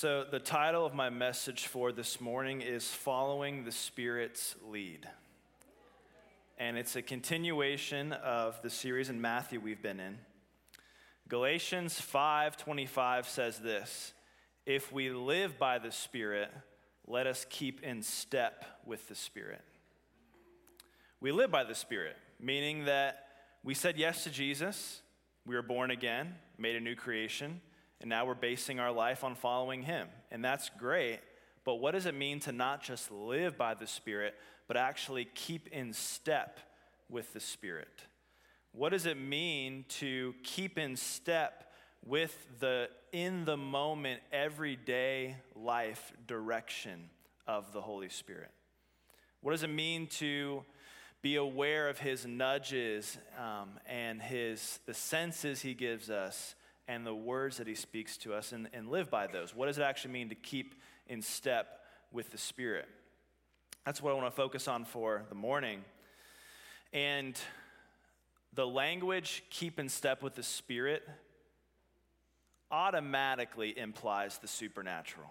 So, the title of my message for this morning is Following the Spirit's Lead. And it's a continuation of the series in Matthew we've been in. Galatians 5:25 says this, "If we live by the Spirit, let us keep in step with the Spirit." We live by the Spirit, meaning that we said yes to Jesus, we were born again, made a new creation, and now we're basing our life on following Him. And that's great, but what does it mean to not just live by the Spirit, but actually keep in step with the Spirit? What does it mean to keep in step with the in the moment, everyday life direction of the Holy Spirit? What does it mean to be aware of his nudges um, and his the senses he gives us and the words that he speaks to us and, and live by those. What does it actually mean to keep in step with the Spirit? That's what I want to focus on for the morning. And the language, keep in step with the Spirit, automatically implies the supernatural.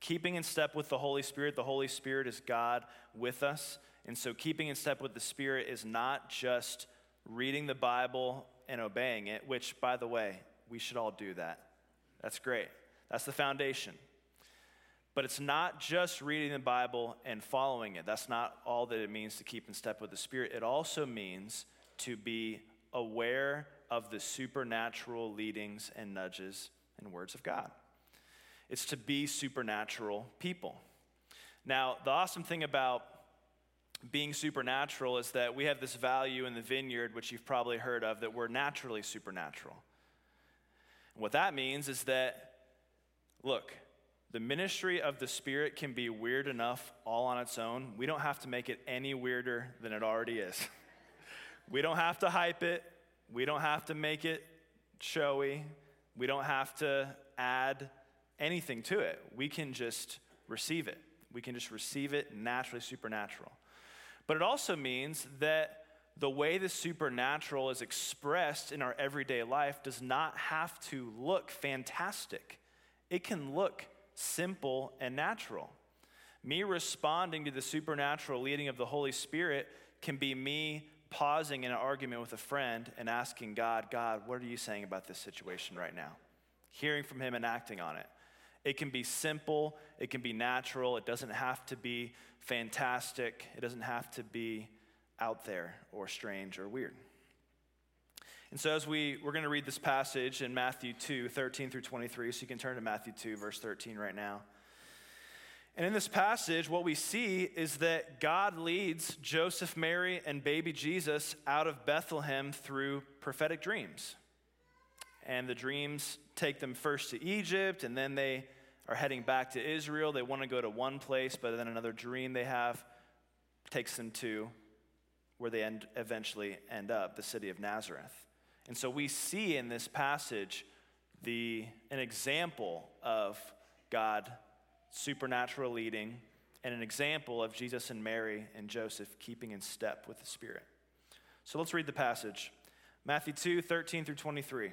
Keeping in step with the Holy Spirit, the Holy Spirit is God with us. And so, keeping in step with the Spirit is not just reading the Bible and obeying it, which, by the way, we should all do that. That's great. That's the foundation. But it's not just reading the Bible and following it. That's not all that it means to keep in step with the Spirit. It also means to be aware of the supernatural leadings and nudges and words of God. It's to be supernatural people. Now, the awesome thing about being supernatural is that we have this value in the vineyard, which you've probably heard of, that we're naturally supernatural. And what that means is that, look, the ministry of the Spirit can be weird enough all on its own. We don't have to make it any weirder than it already is. we don't have to hype it, we don't have to make it showy, we don't have to add anything to it. We can just receive it. We can just receive it naturally supernatural. But it also means that the way the supernatural is expressed in our everyday life does not have to look fantastic. It can look simple and natural. Me responding to the supernatural leading of the Holy Spirit can be me pausing in an argument with a friend and asking God, God, what are you saying about this situation right now? Hearing from Him and acting on it. It can be simple, it can be natural, it doesn't have to be fantastic, it doesn't have to be out there or strange or weird. And so, as we, we're going to read this passage in Matthew 2, 13 through 23, so you can turn to Matthew 2, verse 13 right now. And in this passage, what we see is that God leads Joseph, Mary, and baby Jesus out of Bethlehem through prophetic dreams. And the dreams take them first to Egypt, and then they are heading back to Israel. They want to go to one place, but then another dream they have takes them to where they end, eventually end up, the city of Nazareth. And so we see in this passage the, an example of God supernatural leading and an example of Jesus and Mary and Joseph keeping in step with the Spirit. So let's read the passage Matthew 2 13 through 23.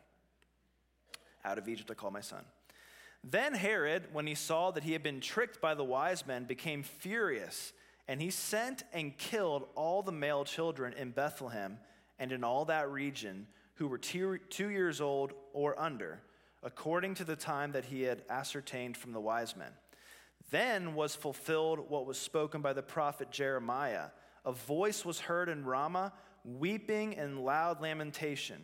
Out of Egypt I call my son. Then Herod, when he saw that he had been tricked by the wise men, became furious, and he sent and killed all the male children in Bethlehem and in all that region who were two, two years old or under, according to the time that he had ascertained from the wise men. Then was fulfilled what was spoken by the prophet Jeremiah. A voice was heard in Ramah, weeping and loud lamentation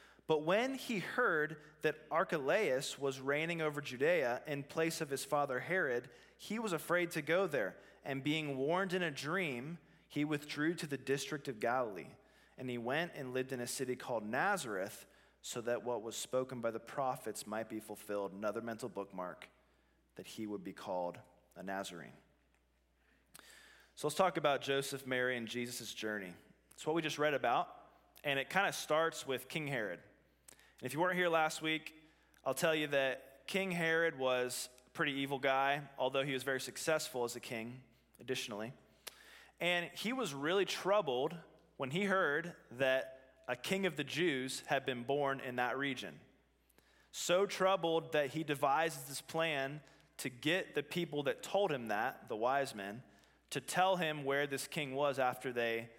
But when he heard that Archelaus was reigning over Judea in place of his father Herod, he was afraid to go there. And being warned in a dream, he withdrew to the district of Galilee. And he went and lived in a city called Nazareth, so that what was spoken by the prophets might be fulfilled. Another mental bookmark that he would be called a Nazarene. So let's talk about Joseph, Mary, and Jesus' journey. It's what we just read about, and it kind of starts with King Herod. And if you weren't here last week, I'll tell you that King Herod was a pretty evil guy, although he was very successful as a king, additionally. And he was really troubled when he heard that a king of the Jews had been born in that region. So troubled that he devised this plan to get the people that told him that, the wise men, to tell him where this king was after they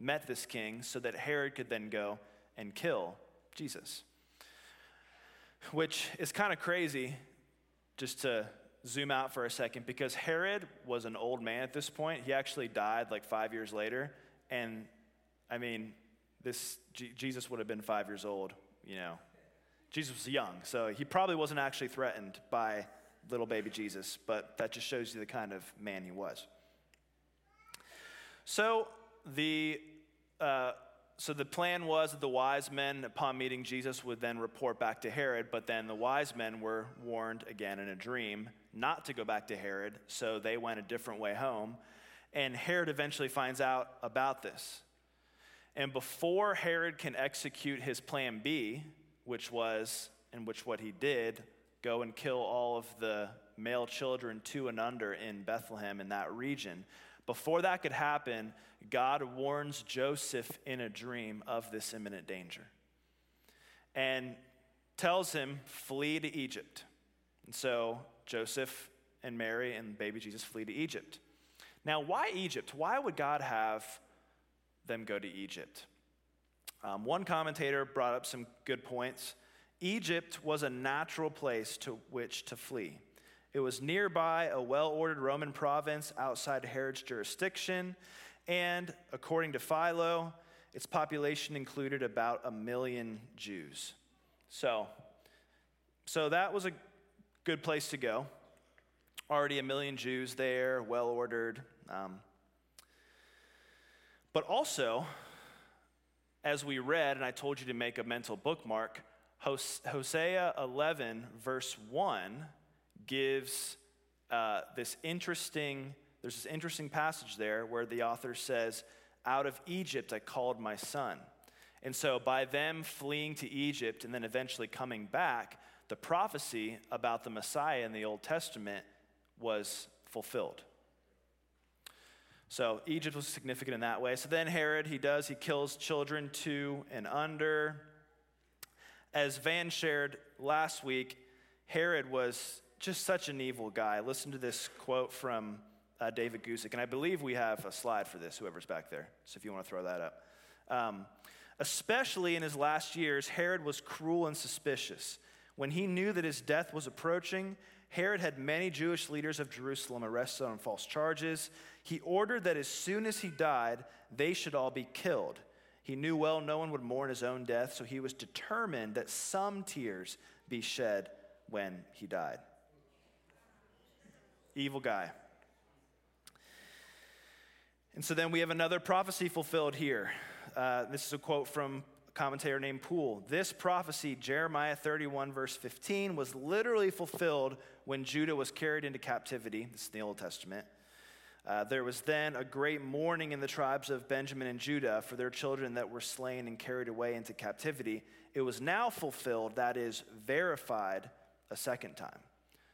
met this king so that Herod could then go and kill Jesus. Which is kind of crazy, just to zoom out for a second, because Herod was an old man at this point. He actually died like five years later. And I mean, this G- Jesus would have been five years old, you know. Jesus was young, so he probably wasn't actually threatened by little baby Jesus, but that just shows you the kind of man he was. So the uh, so the plan was that the wise men, upon meeting Jesus, would then report back to Herod. But then the wise men were warned again in a dream not to go back to Herod, so they went a different way home. And Herod eventually finds out about this. And before Herod can execute his plan B, which was, and which what he did, go and kill all of the male children two and under in Bethlehem in that region, before that could happen, God warns Joseph in a dream of this imminent danger and tells him, Flee to Egypt. And so Joseph and Mary and baby Jesus flee to Egypt. Now, why Egypt? Why would God have them go to Egypt? Um, one commentator brought up some good points. Egypt was a natural place to which to flee. It was nearby a well ordered Roman province outside Herod's jurisdiction, and according to Philo, its population included about a million Jews. So, so that was a good place to go. Already a million Jews there, well ordered. Um, but also, as we read, and I told you to make a mental bookmark, Hosea 11, verse 1 gives uh, this interesting, there's this interesting passage there where the author says, Out of Egypt I called my son. And so by them fleeing to Egypt and then eventually coming back, the prophecy about the Messiah in the Old Testament was fulfilled. So Egypt was significant in that way. So then Herod, he does, he kills children two and under. As Van shared last week, Herod was just such an evil guy. Listen to this quote from uh, David Guzik, and I believe we have a slide for this, whoever's back there. So if you want to throw that up. Um, especially in his last years, Herod was cruel and suspicious. When he knew that his death was approaching, Herod had many Jewish leaders of Jerusalem arrested on false charges. He ordered that as soon as he died, they should all be killed. He knew well no one would mourn his own death, so he was determined that some tears be shed when he died evil guy. And so then we have another prophecy fulfilled here. Uh, this is a quote from a commentator named Poole. This prophecy, Jeremiah 31, verse 15, was literally fulfilled when Judah was carried into captivity. This is the Old Testament. Uh, there was then a great mourning in the tribes of Benjamin and Judah for their children that were slain and carried away into captivity. It was now fulfilled, that is, verified a second time.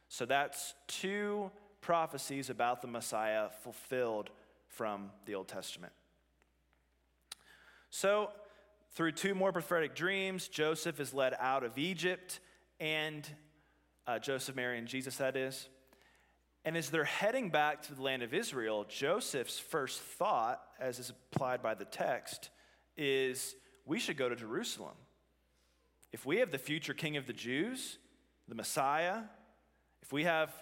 So that's two prophecies about the Messiah fulfilled from the Old Testament. So, through two more prophetic dreams, Joseph is led out of Egypt, and uh, Joseph, Mary, and Jesus, that is. And as they're heading back to the land of Israel, Joseph's first thought, as is applied by the text, is we should go to Jerusalem. If we have the future king of the Jews, the Messiah, if we have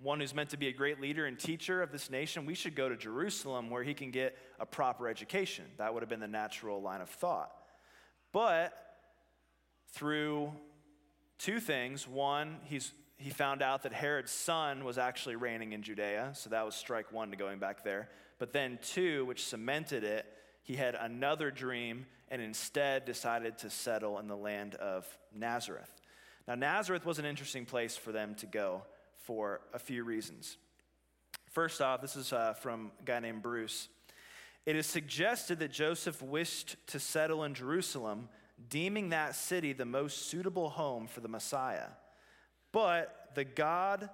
one who's meant to be a great leader and teacher of this nation, we should go to Jerusalem where he can get a proper education. That would have been the natural line of thought. But through two things one, he's, he found out that Herod's son was actually reigning in Judea, so that was strike one to going back there. But then, two, which cemented it, he had another dream and instead decided to settle in the land of Nazareth. Now, Nazareth was an interesting place for them to go for a few reasons. First off, this is uh, from a guy named Bruce. It is suggested that Joseph wished to settle in Jerusalem, deeming that city the most suitable home for the Messiah. But the God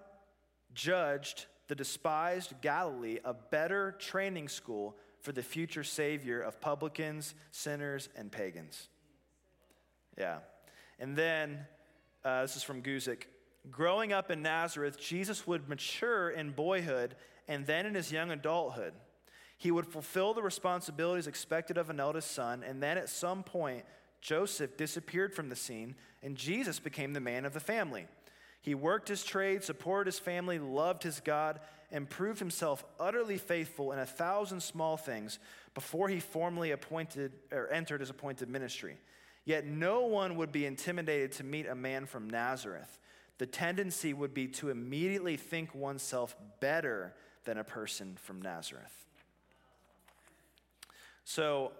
judged the despised Galilee a better training school for the future Savior of publicans, sinners, and pagans. Yeah. And then, uh, this is from Guzik. Growing up in Nazareth, Jesus would mature in boyhood and then in his young adulthood. He would fulfill the responsibilities expected of an eldest son, and then at some point, Joseph disappeared from the scene, and Jesus became the man of the family. He worked his trade, supported his family, loved his God, and proved himself utterly faithful in a thousand small things before he formally appointed or entered his appointed ministry. Yet no one would be intimidated to meet a man from Nazareth the tendency would be to immediately think oneself better than a person from Nazareth. So,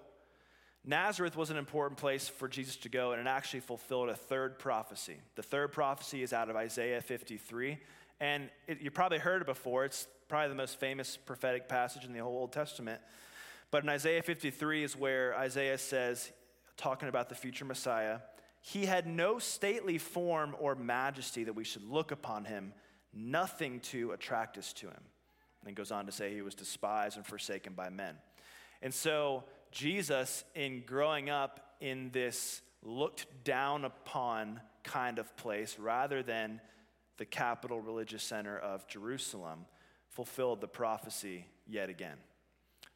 Nazareth was an important place for Jesus to go, and it actually fulfilled a third prophecy. The third prophecy is out of Isaiah 53, and it, you probably heard it before. It's probably the most famous prophetic passage in the whole Old Testament. But in Isaiah 53 is where Isaiah says, talking about the future Messiah, he had no stately form or majesty that we should look upon him, nothing to attract us to him. And then goes on to say he was despised and forsaken by men. And so, Jesus, in growing up in this looked down upon kind of place, rather than the capital religious center of Jerusalem, fulfilled the prophecy yet again.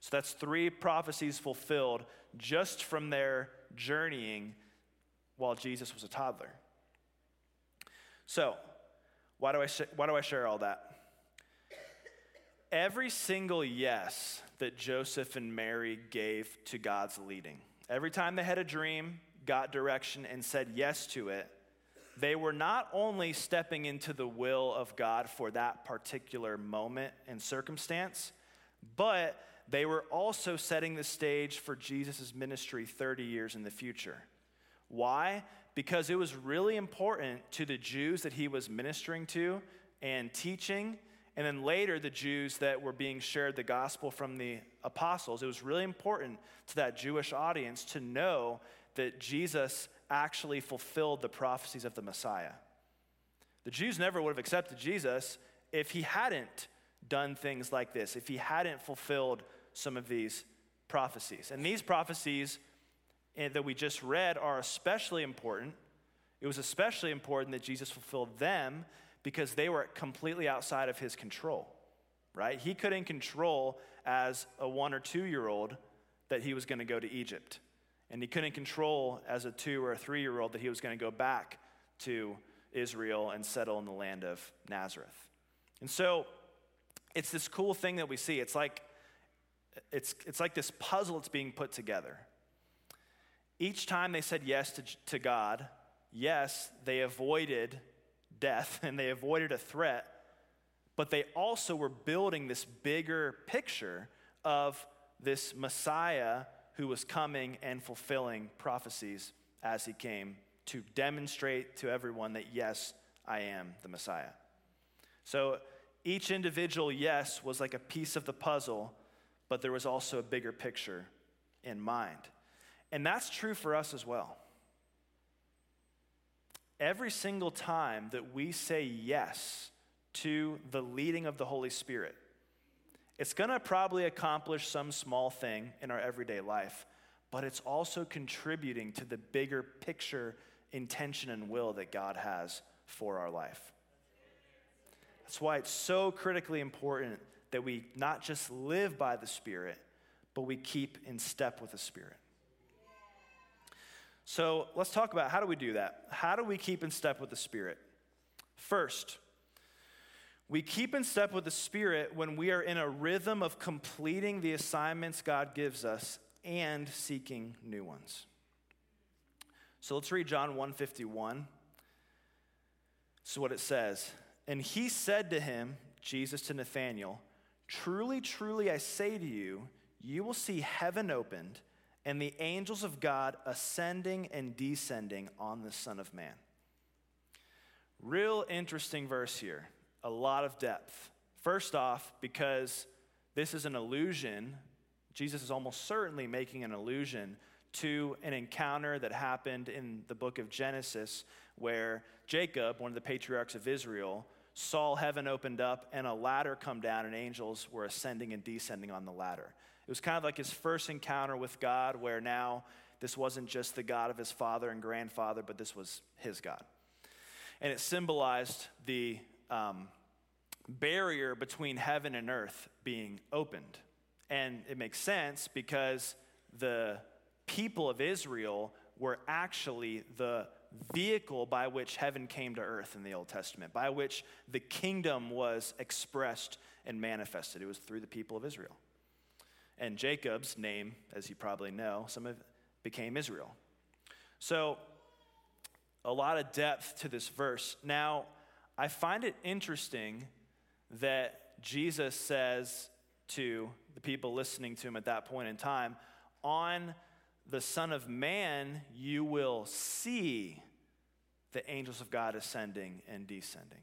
So that's three prophecies fulfilled just from their journeying while Jesus was a toddler. So, why do I, sh- why do I share all that? Every single yes that Joseph and Mary gave to God's leading, every time they had a dream, got direction, and said yes to it, they were not only stepping into the will of God for that particular moment and circumstance, but they were also setting the stage for Jesus' ministry 30 years in the future. Why? Because it was really important to the Jews that he was ministering to and teaching, and then later the Jews that were being shared the gospel from the apostles. It was really important to that Jewish audience to know that Jesus actually fulfilled the prophecies of the Messiah. The Jews never would have accepted Jesus if he hadn't done things like this, if he hadn't fulfilled some of these prophecies. And these prophecies that we just read are especially important. It was especially important that Jesus fulfilled them because they were completely outside of his control, right? He couldn't control as a one or two year old that he was going to go to Egypt. And he couldn't control as a two or a three year old that he was going to go back to Israel and settle in the land of Nazareth. And so it's this cool thing that we see. It's like, it's, it's like this puzzle that's being put together. Each time they said yes to, to God, yes, they avoided death and they avoided a threat, but they also were building this bigger picture of this Messiah who was coming and fulfilling prophecies as he came to demonstrate to everyone that, yes, I am the Messiah. So each individual yes was like a piece of the puzzle, but there was also a bigger picture in mind. And that's true for us as well. Every single time that we say yes to the leading of the Holy Spirit, it's going to probably accomplish some small thing in our everyday life, but it's also contributing to the bigger picture, intention, and will that God has for our life. That's why it's so critically important that we not just live by the Spirit, but we keep in step with the Spirit. So let's talk about how do we do that? How do we keep in step with the Spirit? First, We keep in step with the Spirit when we are in a rhythm of completing the assignments God gives us and seeking new ones. So let's read John 151. This is what it says. And he said to him, Jesus to Nathanael, Truly, truly, I say to you, you will see heaven opened and the angels of God ascending and descending on the Son of Man. Real interesting verse here, a lot of depth. First off, because this is an allusion, Jesus is almost certainly making an allusion to an encounter that happened in the book of Genesis where Jacob, one of the patriarchs of Israel, saw heaven opened up and a ladder come down, and angels were ascending and descending on the ladder. It was kind of like his first encounter with God, where now this wasn't just the God of his father and grandfather, but this was his God. And it symbolized the um, barrier between heaven and earth being opened. And it makes sense because the people of Israel were actually the vehicle by which heaven came to earth in the Old Testament, by which the kingdom was expressed and manifested. It was through the people of Israel. And Jacob's name, as you probably know, some of became Israel. So, a lot of depth to this verse. Now, I find it interesting that Jesus says to the people listening to him at that point in time, on the Son of Man, you will see the angels of God ascending and descending.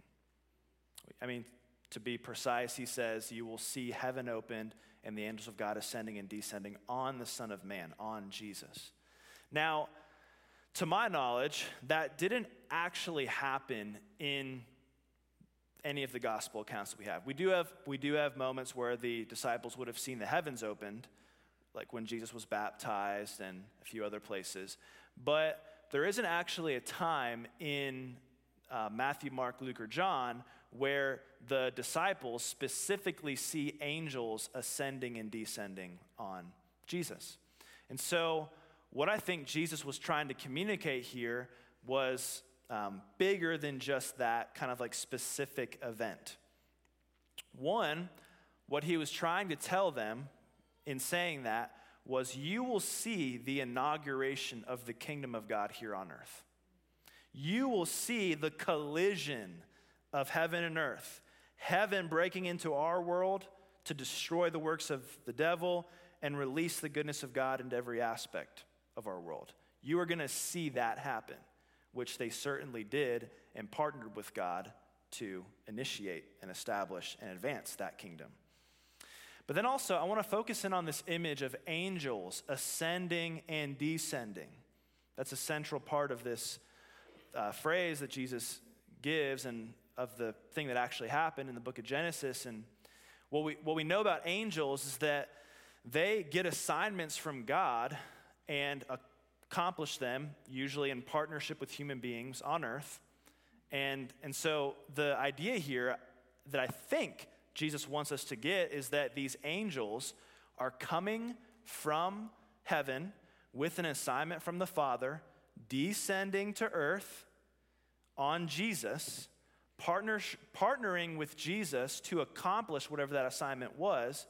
I mean, to be precise, he says, You will see heaven opened and the angels of God ascending and descending on the Son of Man, on Jesus. Now, to my knowledge, that didn't actually happen in any of the gospel accounts that we have. We do have, we do have moments where the disciples would have seen the heavens opened, like when Jesus was baptized and a few other places. But there isn't actually a time in uh, Matthew, Mark, Luke, or John where the disciples specifically see angels ascending and descending on Jesus. And so, what I think Jesus was trying to communicate here was um, bigger than just that kind of like specific event. One, what he was trying to tell them in saying that was you will see the inauguration of the kingdom of God here on earth. You will see the collision of heaven and earth. Heaven breaking into our world to destroy the works of the devil and release the goodness of God into every aspect of our world. You are going to see that happen, which they certainly did and partnered with God to initiate and establish and advance that kingdom. But then also, I want to focus in on this image of angels ascending and descending. That's a central part of this uh, phrase that Jesus gives and of the thing that actually happened in the book of Genesis. And what we, what we know about angels is that they get assignments from God and accomplish them, usually in partnership with human beings on earth. And, and so the idea here that I think Jesus wants us to get is that these angels are coming from heaven with an assignment from the Father, descending to earth on Jesus, partner, partnering with Jesus to accomplish whatever that assignment was,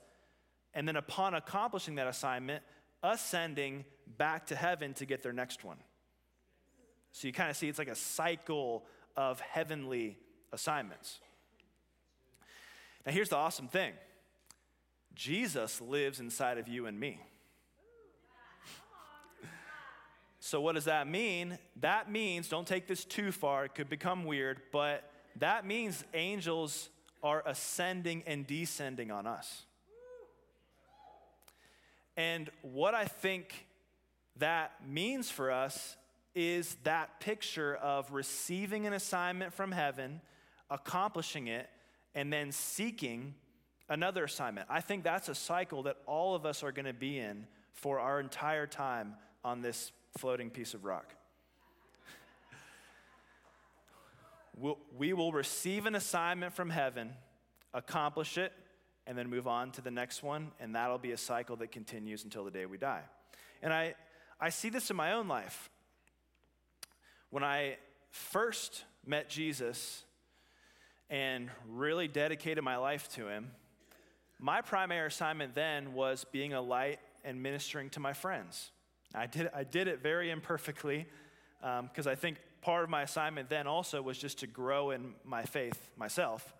and then upon accomplishing that assignment, ascending back to heaven to get their next one. So you kind of see it's like a cycle of heavenly assignments. Now, here's the awesome thing Jesus lives inside of you and me. So, what does that mean? That means, don't take this too far, it could become weird, but that means angels are ascending and descending on us. And what I think that means for us is that picture of receiving an assignment from heaven, accomplishing it, and then seeking another assignment. I think that's a cycle that all of us are going to be in for our entire time on this floating piece of rock. We'll, we will receive an assignment from heaven, accomplish it, and then move on to the next one, and that'll be a cycle that continues until the day we die. And I, I see this in my own life. When I first met Jesus, and really dedicated my life to Him, my primary assignment then was being a light and ministering to my friends. I did, I did it very imperfectly because um, I think part of my assignment then also was just to grow in my faith myself.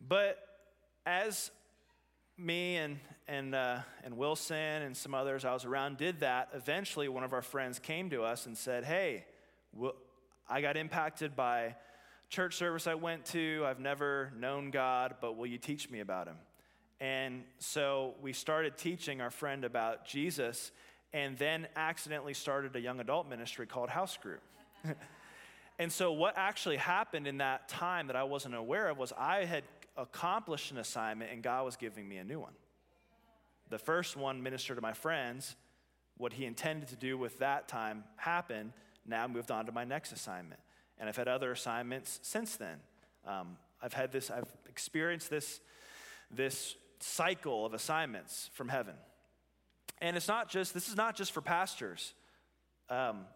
But as me and, and, uh, and Wilson and some others I was around did that, eventually one of our friends came to us and said, Hey, I got impacted by church service I went to. I've never known God, but will you teach me about him? And so we started teaching our friend about Jesus and then accidentally started a young adult ministry called House Group. and so, what actually happened in that time that I wasn't aware of was I had accomplished an assignment and God was giving me a new one. The first one, minister to my friends, what he intended to do with that time happened. Now I moved on to my next assignment. And I've had other assignments since then. Um, I've had this, I've experienced this, this cycle of assignments from heaven. And it's not just, this is not just for pastors. Um,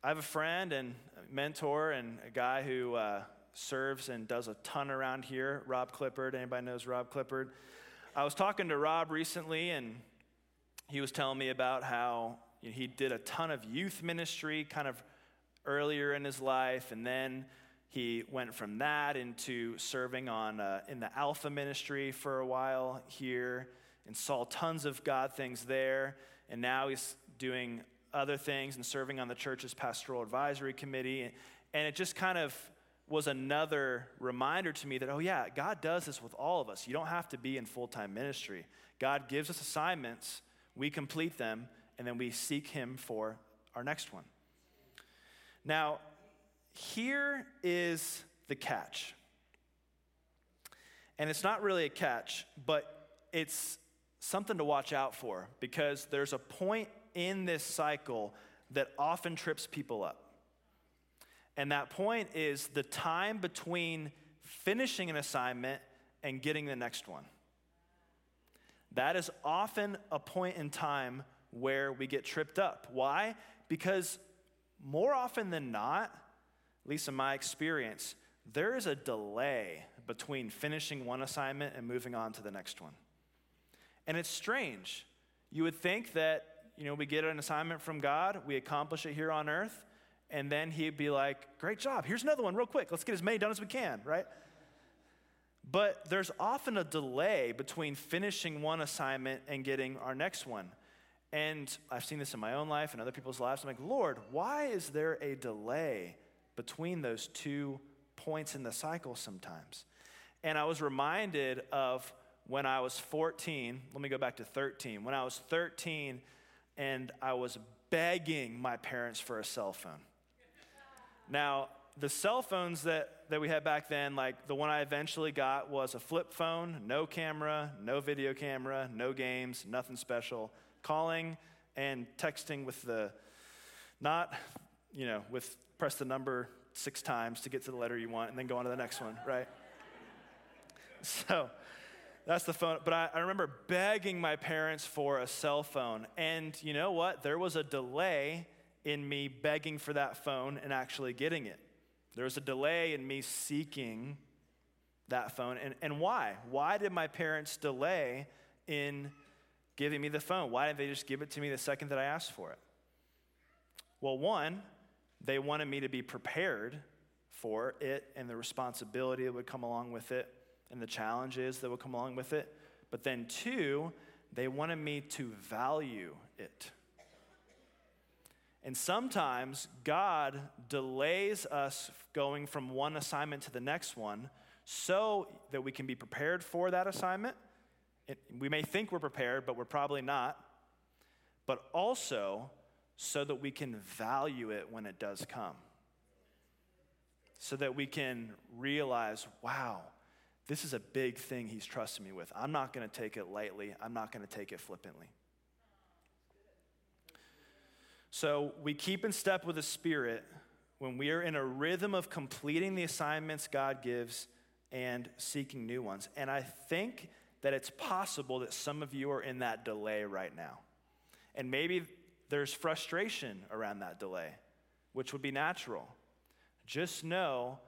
I have a friend and mentor and a guy who uh, serves and does a ton around here, Rob Clippard. Anybody knows Rob Clippard? I was talking to Rob recently, and he was telling me about how you know, he did a ton of youth ministry kind of earlier in his life, and then he went from that into serving on uh, in the Alpha ministry for a while here, and saw tons of God things there. And now he's doing other things and serving on the church's pastoral advisory committee. And it just kind of was another reminder to me that, oh, yeah, God does this with all of us. You don't have to be in full time ministry. God gives us assignments, we complete them, and then we seek Him for our next one. Now, here is the catch. And it's not really a catch, but it's something to watch out for because there's a point in this cycle that often trips people up. And that point is the time between finishing an assignment and getting the next one. That is often a point in time where we get tripped up. Why? Because more often than not, at least in my experience, there is a delay between finishing one assignment and moving on to the next one. And it's strange. You would think that, you know, we get an assignment from God, we accomplish it here on earth, and then he'd be like, Great job, here's another one, real quick. Let's get as many done as we can, right? But there's often a delay between finishing one assignment and getting our next one. And I've seen this in my own life and other people's lives. I'm like, Lord, why is there a delay between those two points in the cycle sometimes? And I was reminded of when I was 14. Let me go back to 13. When I was 13 and I was begging my parents for a cell phone. Now, the cell phones that, that we had back then, like the one I eventually got was a flip phone, no camera, no video camera, no games, nothing special. Calling and texting with the, not, you know, with press the number six times to get to the letter you want and then go on to the next one, right? So that's the phone. But I, I remember begging my parents for a cell phone. And you know what? There was a delay in me begging for that phone and actually getting it. There was a delay in me seeking that phone. And, and why? Why did my parents delay in giving me the phone? Why didn't they just give it to me the second that I asked for it? Well, one, they wanted me to be prepared for it and the responsibility that would come along with it and the challenges that will come along with it. But then, two, they wanted me to value it. And sometimes God delays us going from one assignment to the next one so that we can be prepared for that assignment. It, we may think we're prepared, but we're probably not. But also so that we can value it when it does come. So that we can realize, wow, this is a big thing he's trusting me with. I'm not going to take it lightly, I'm not going to take it flippantly. So we keep in step with the Spirit when we are in a rhythm of completing the assignments God gives and seeking new ones. And I think that it's possible that some of you are in that delay right now. And maybe there's frustration around that delay, which would be natural. Just know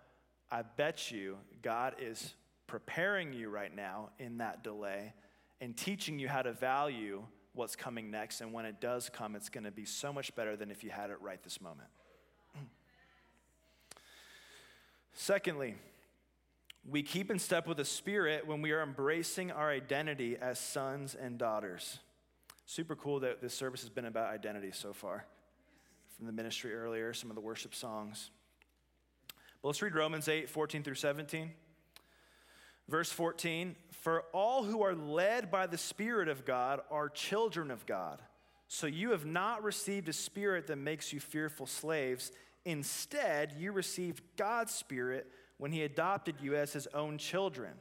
I bet you God is preparing you right now in that delay and teaching you how to value what's coming next. And when it does come, it's going to be so much better than if you had it right this moment. Secondly, we keep in step with the Spirit when we are embracing our identity as sons and daughters. Super cool that this service has been about identity so far. From the ministry earlier, some of the worship songs. But let's read Romans 8 14 through 17. Verse 14 For all who are led by the Spirit of God are children of God. So you have not received a spirit that makes you fearful slaves. Instead, you received God's Spirit when He adopted you as His own children.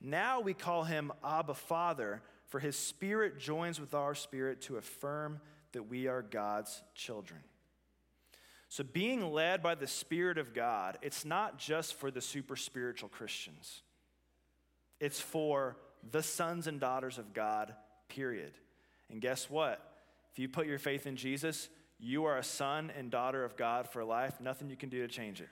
Now we call Him Abba Father, for His Spirit joins with our spirit to affirm that we are God's children. So, being led by the Spirit of God, it's not just for the super spiritual Christians, it's for the sons and daughters of God, period. And guess what? If you put your faith in Jesus, you are a son and daughter of God for life. Nothing you can do to change it.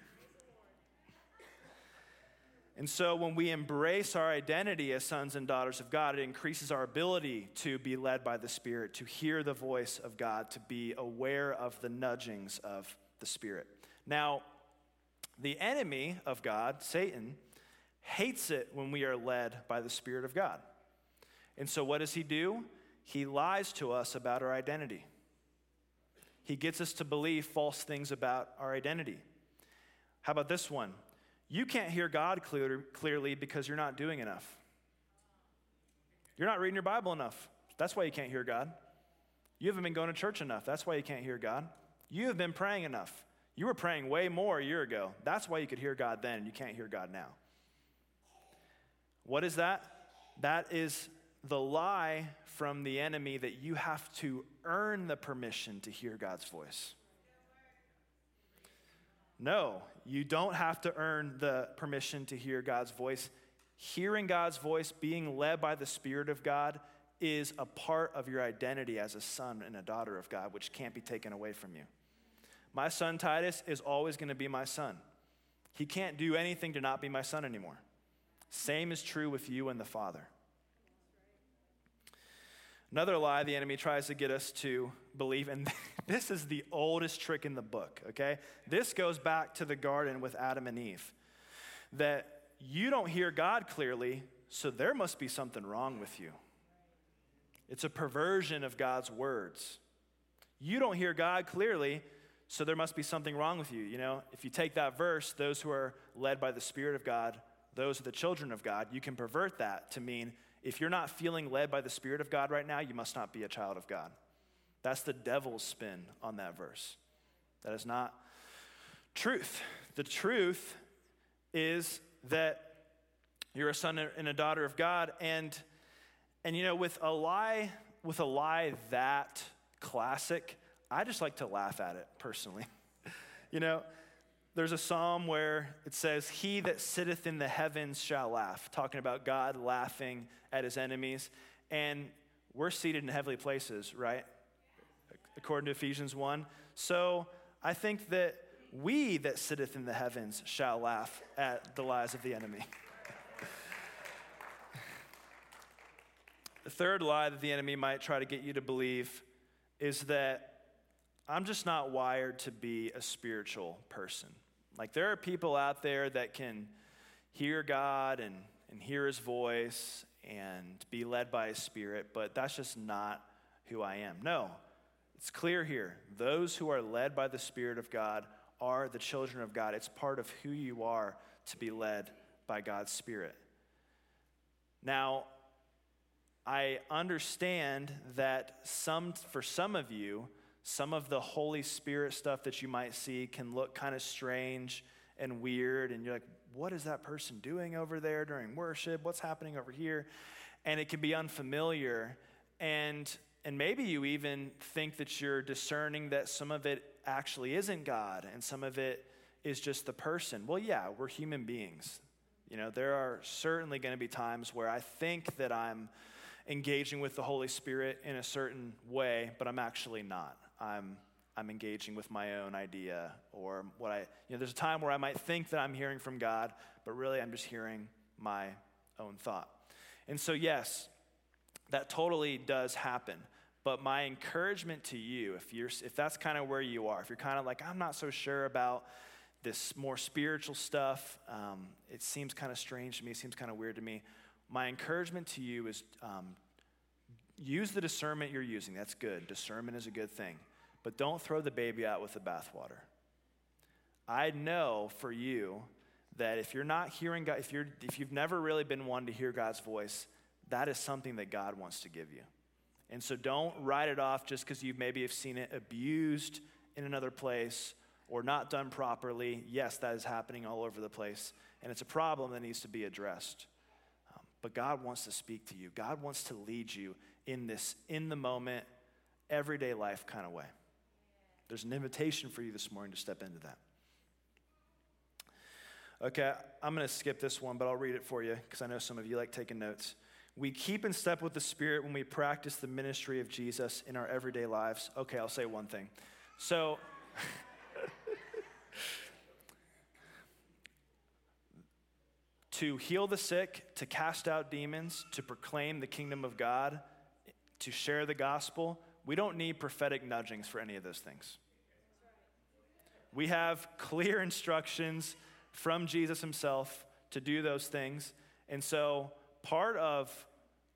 And so, when we embrace our identity as sons and daughters of God, it increases our ability to be led by the Spirit, to hear the voice of God, to be aware of the nudgings of the Spirit. Now, the enemy of God, Satan, hates it when we are led by the Spirit of God. And so, what does he do? He lies to us about our identity. He gets us to believe false things about our identity. How about this one? You can't hear God clear, clearly because you're not doing enough. You're not reading your Bible enough. That's why you can't hear God. You haven't been going to church enough. That's why you can't hear God. You have been praying enough. You were praying way more a year ago. That's why you could hear God then. And you can't hear God now. What is that? That is the lie from the enemy that you have to earn the permission to hear God's voice. No, you don't have to earn the permission to hear God's voice. Hearing God's voice, being led by the Spirit of God, is a part of your identity as a son and a daughter of God, which can't be taken away from you. My son Titus is always going to be my son. He can't do anything to not be my son anymore. Same is true with you and the Father. Another lie the enemy tries to get us to believe, and this is the oldest trick in the book, okay? This goes back to the garden with Adam and Eve. That you don't hear God clearly, so there must be something wrong with you. It's a perversion of God's words. You don't hear God clearly, so there must be something wrong with you. You know, if you take that verse, those who are led by the Spirit of God, those are the children of God, you can pervert that to mean if you're not feeling led by the Spirit of God right now, you must not be a child of God. That's the devil's spin on that verse. That is not truth. The truth is that you're a son and a daughter of God, and and you know, with a lie, with a lie that classic, I just like to laugh at it personally. you know, there's a psalm where it says, He that sitteth in the heavens shall laugh, talking about God laughing at his enemies. And we're seated in heavenly places, right? According to Ephesians 1. So I think that we that sitteth in the heavens shall laugh at the lies of the enemy. the third lie that the enemy might try to get you to believe is that I'm just not wired to be a spiritual person. Like, there are people out there that can hear God and, and hear his voice and be led by his spirit, but that's just not who I am. No, it's clear here. Those who are led by the Spirit of God are the children of God. It's part of who you are to be led by God's Spirit. Now, I understand that some, for some of you, some of the Holy Spirit stuff that you might see can look kind of strange and weird, and you're like, what is that person doing over there during worship? What's happening over here? And it can be unfamiliar. And, and maybe you even think that you're discerning that some of it actually isn't God and some of it is just the person. Well, yeah, we're human beings. You know, there are certainly going to be times where I think that I'm engaging with the Holy Spirit in a certain way, but I'm actually not. I'm, I'm engaging with my own idea or what I, you know, there's a time where I might think that I'm hearing from God, but really I'm just hearing my own thought. And so, yes, that totally does happen. But my encouragement to you, if, you're, if that's kind of where you are, if you're kind of like, I'm not so sure about this more spiritual stuff, um, it seems kind of strange to me, it seems kind of weird to me. My encouragement to you is um, use the discernment you're using. That's good. Discernment is a good thing. But don't throw the baby out with the bathwater. I know for you that if you're not hearing God, if, you're, if you've never really been one to hear God's voice, that is something that God wants to give you. And so don't write it off just because you maybe have seen it abused in another place or not done properly. Yes, that is happening all over the place. And it's a problem that needs to be addressed. Um, but God wants to speak to you, God wants to lead you in this in the moment, everyday life kind of way. There's an invitation for you this morning to step into that. Okay, I'm going to skip this one, but I'll read it for you because I know some of you like taking notes. We keep in step with the Spirit when we practice the ministry of Jesus in our everyday lives. Okay, I'll say one thing. So, to heal the sick, to cast out demons, to proclaim the kingdom of God, to share the gospel, we don't need prophetic nudgings for any of those things. We have clear instructions from Jesus himself to do those things. And so, part of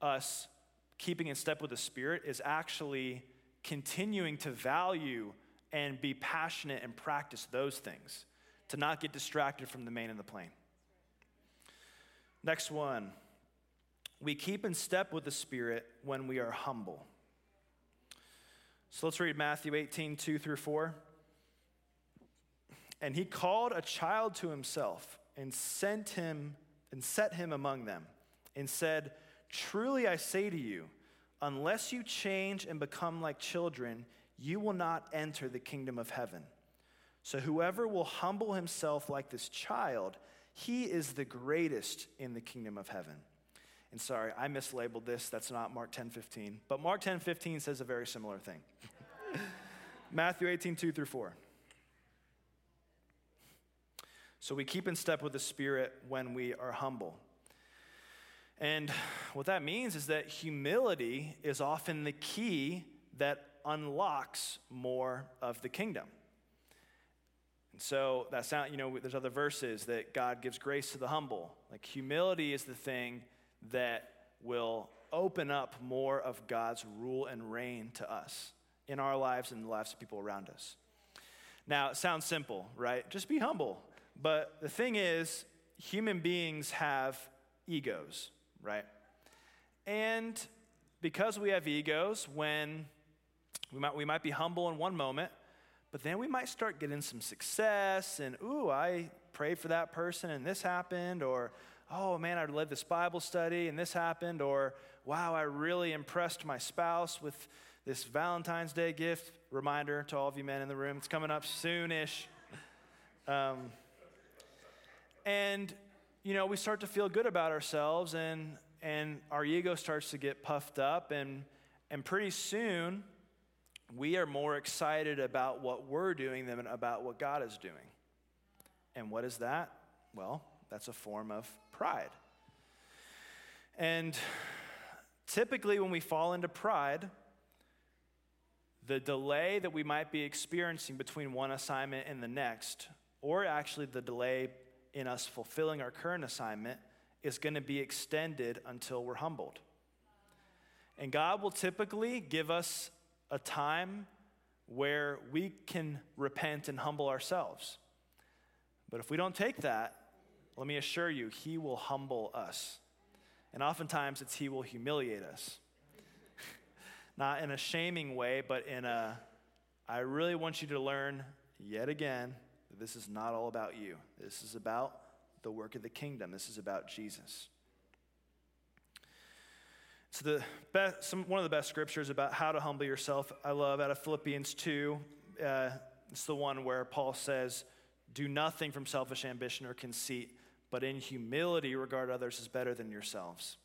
us keeping in step with the Spirit is actually continuing to value and be passionate and practice those things, to not get distracted from the main and the plain. Next one. We keep in step with the Spirit when we are humble. So let's read Matthew 18, 2 through 4. And he called a child to himself and sent him and set him among them and said, Truly I say to you, unless you change and become like children, you will not enter the kingdom of heaven. So whoever will humble himself like this child, he is the greatest in the kingdom of heaven. And sorry, I mislabeled this. That's not Mark 10 15. But Mark 10 15 says a very similar thing. Matthew 18 2 through 4. So we keep in step with the Spirit when we are humble. And what that means is that humility is often the key that unlocks more of the kingdom. And so that sound, you know, there's other verses that God gives grace to the humble. Like humility is the thing that will open up more of God's rule and reign to us in our lives and the lives of people around us. Now, it sounds simple, right? Just be humble. But the thing is, human beings have egos right? And because we have egos, when we might, we might be humble in one moment, but then we might start getting some success and, ooh, I prayed for that person and this happened, or, oh man, I led this Bible study and this happened, or, wow, I really impressed my spouse with this Valentine's Day gift. Reminder to all of you men in the room, it's coming up soonish. Um, and you know, we start to feel good about ourselves and, and our ego starts to get puffed up. And, and pretty soon, we are more excited about what we're doing than about what God is doing. And what is that? Well, that's a form of pride. And typically, when we fall into pride, the delay that we might be experiencing between one assignment and the next, or actually the delay in us fulfilling our current assignment is going to be extended until we're humbled. And God will typically give us a time where we can repent and humble ourselves. But if we don't take that, let me assure you, He will humble us. And oftentimes it's He will humiliate us. Not in a shaming way, but in a, I really want you to learn yet again this is not all about you. This is about the work of the kingdom. This is about Jesus. So the best, some, one of the best scriptures about how to humble yourself, I love out of Philippians 2. Uh, it's the one where Paul says, Do nothing from selfish ambition or conceit, but in humility regard others as better than yourselves.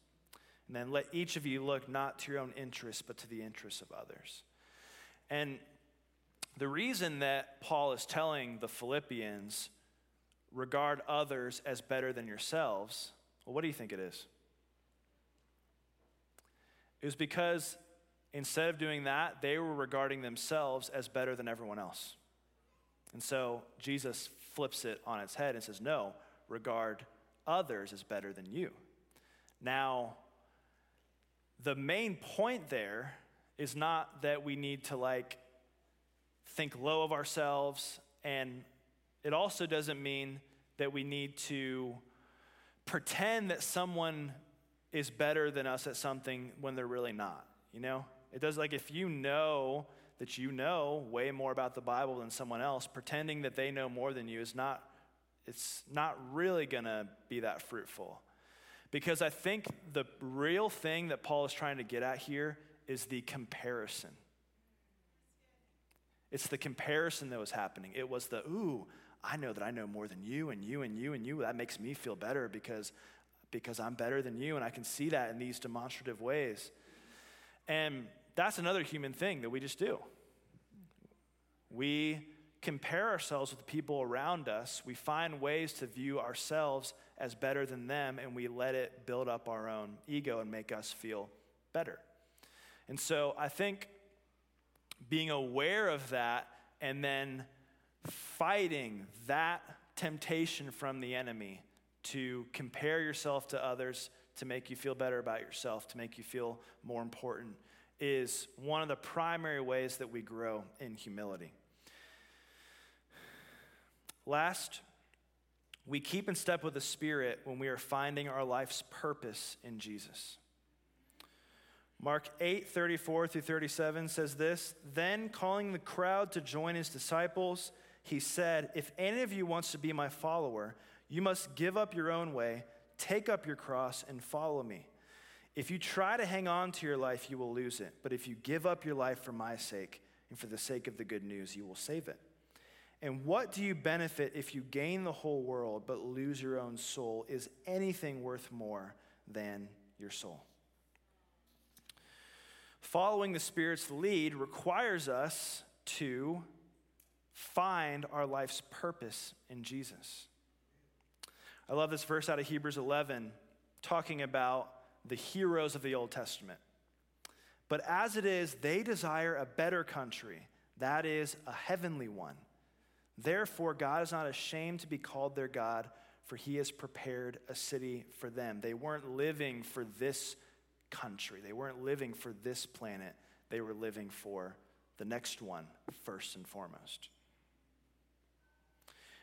And then let each of you look not to your own interests, but to the interests of others. And The reason that Paul is telling the Philippians, regard others as better than yourselves, well, what do you think it is? It was because instead of doing that, they were regarding themselves as better than everyone else. And so Jesus flips it on its head and says, No, regard others as better than you. Now, the main point there is not that we need to like think low of ourselves, and it also doesn't mean that we need to pretend that someone is better than us at something when they're really not. You know? It does like if you know that you know way more about the Bible than someone else, pretending that they know more than you is not it's not really going to be that fruitful. Because I think the real thing that Paul is trying to get at here is the comparison. It's the comparison that was happening. It was the, ooh, I know that I know more than you and you and you and you. That makes me feel better because, because I'm better than you, and I can see that in these demonstrative ways. And that's another human thing that we just do. We compare ourselves with the people around us. We find ways to view ourselves as better than them, and we let it build up our own ego and make us feel better. And so I think being aware of that and then fighting that temptation from the enemy to compare yourself to others to make you feel better about yourself, to make you feel more important, is one of the primary ways that we grow in humility. Last, we keep in step with the Spirit when we are finding our life's purpose in Jesus. Mark 8, 34 through 37 says this Then, calling the crowd to join his disciples, he said, If any of you wants to be my follower, you must give up your own way, take up your cross, and follow me. If you try to hang on to your life, you will lose it. But if you give up your life for my sake and for the sake of the good news, you will save it. And what do you benefit if you gain the whole world but lose your own soul? Is anything worth more than your soul? Following the Spirit's lead requires us to find our life's purpose in Jesus. I love this verse out of Hebrews 11 talking about the heroes of the Old Testament. But as it is, they desire a better country, that is, a heavenly one. Therefore, God is not ashamed to be called their God, for he has prepared a city for them. They weren't living for this country. They weren't living for this planet, they were living for the next one first and foremost.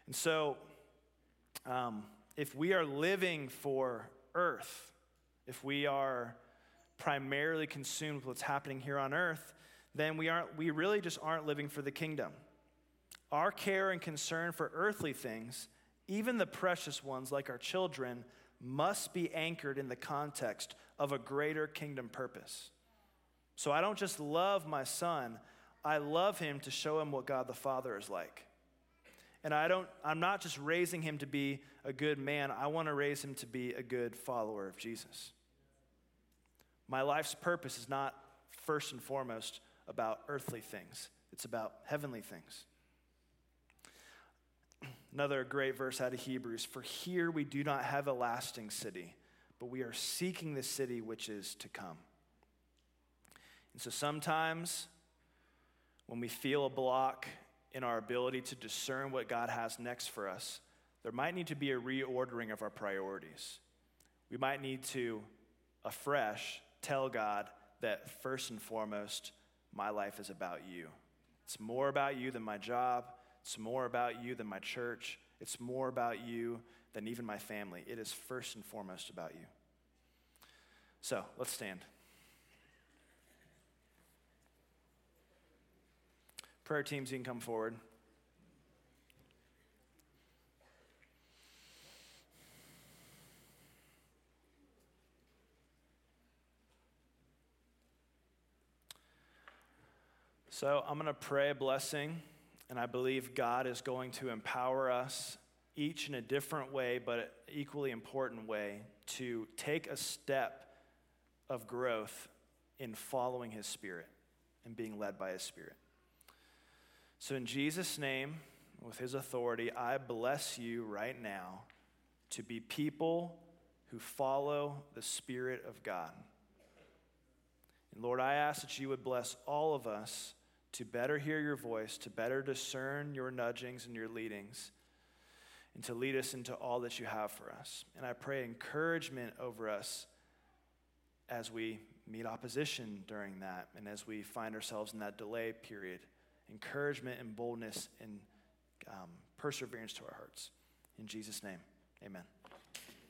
And so, um, if we are living for earth, if we are primarily consumed with what's happening here on earth, then we, aren't, we really just aren't living for the kingdom. Our care and concern for earthly things, even the precious ones like our children, must be anchored in the context of a greater kingdom purpose. So I don't just love my son, I love him to show him what God the Father is like. And I don't I'm not just raising him to be a good man, I want to raise him to be a good follower of Jesus. My life's purpose is not first and foremost about earthly things. It's about heavenly things. Another great verse out of Hebrews For here we do not have a lasting city, but we are seeking the city which is to come. And so sometimes when we feel a block in our ability to discern what God has next for us, there might need to be a reordering of our priorities. We might need to, afresh, tell God that first and foremost, my life is about you. It's more about you than my job. It's more about you than my church. It's more about you than even my family. It is first and foremost about you. So let's stand. Prayer teams, you can come forward. So I'm going to pray a blessing. And I believe God is going to empower us, each in a different way, but equally important way, to take a step of growth in following His Spirit and being led by His Spirit. So, in Jesus' name, with his authority, I bless you right now to be people who follow the Spirit of God. And Lord, I ask that you would bless all of us to better hear your voice, to better discern your nudgings and your leadings, and to lead us into all that you have for us. And I pray encouragement over us as we meet opposition during that and as we find ourselves in that delay period. Encouragement and boldness and um, perseverance to our hearts. In Jesus' name, amen.